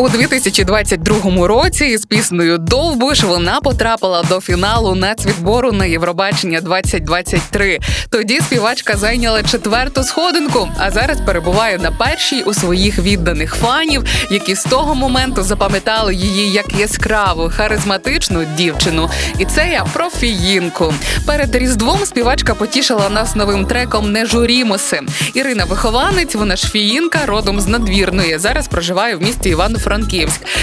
У 2022 році із піснею Довбуш вона потрапила до фіналу нацвідбору на Євробачення 2023. Тоді співачка зайняла четверту сходинку, а зараз перебуває на першій у своїх відданих фанів, які з того моменту запам'ятали її як яскраву, харизматичну дівчину. І це я про фіїнку. Перед різдвом співачка потішила нас новим треком Не журімося. Ірина вихованець, вона ж фіїнка, родом з надвірної. Зараз проживає в місті Івано-Франківськ.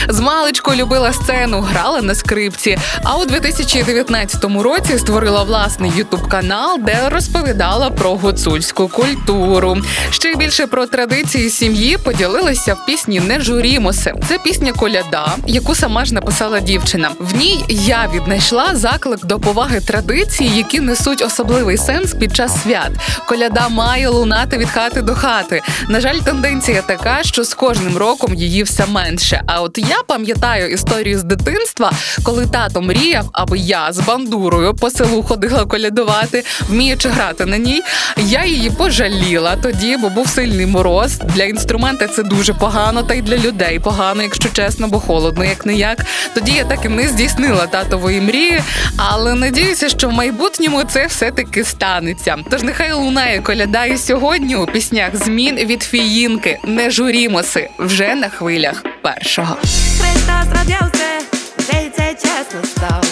З маличку любила сцену, грала на скрипці. А у 2019 році створила власний ютуб канал, де розповідала про гуцульську культуру. Ще більше про традиції сім'ї поділилася в пісні Не журімося. Це пісня коляда, яку сама ж написала дівчина. В ній я віднайшла заклик до поваги традицій, які несуть особливий сенс під час свят. Коляда має лунати від хати до хати. На жаль, тенденція така, що з кожним роком її все менше. А от я пам'ятаю історію з дитинства, коли тато мріяв, аби я з бандурою по селу ходила колядувати, вміючи грати на ній. Я її пожаліла тоді, бо був сильний мороз. Для інструмента це дуже погано, та й для людей погано, якщо чесно, бо холодно, як не як. Тоді я так і не здійснила татової мрії, але надіюся, що в майбутньому це все-таки станеться. Тож нехай лунає коляда і сьогодні у піснях змін від фіїнки. Не журімося вже на хвилях першого. Христос родився, вже й це чесно став.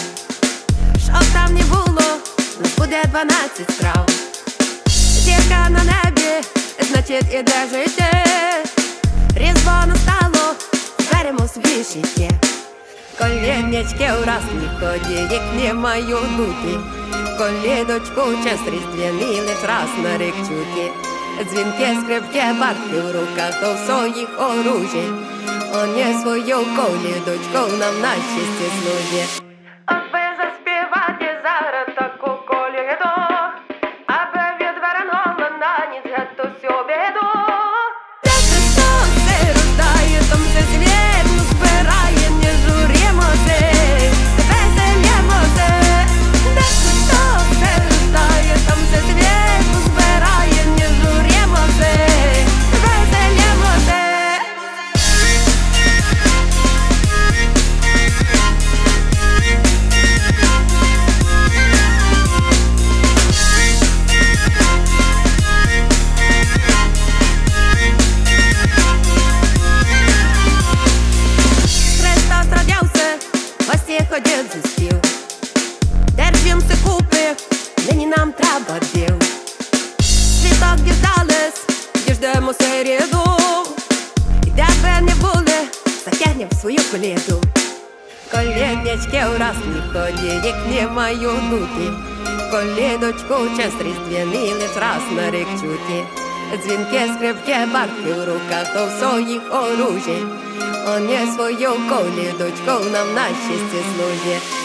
Що там не було, буде 12 страв. Зірка на небі, значить іде життя. Різдво настало, беремо свої життя. Колінечки у раз не ході, їх не маю дути. Колідочку час різдвяний лиш раз на рік чути. Дзвінки, скрипки, барки в руках, то в своїх оружій. Он є свою колідочку нам на щастя служить. Ходять за стіл. Держимся купи, нині нам треба діл. Світок діждались, діждемо середу. І де би не були, затягнем свою коліду. Коліднячки у раз не ході, не маю дути. Колідочку час різдвяний раз на рік чуті. Дзвінки, скрипки, барки в руках, то в своїх оружій. Он є свою колідочку нам на щастя служить. Аби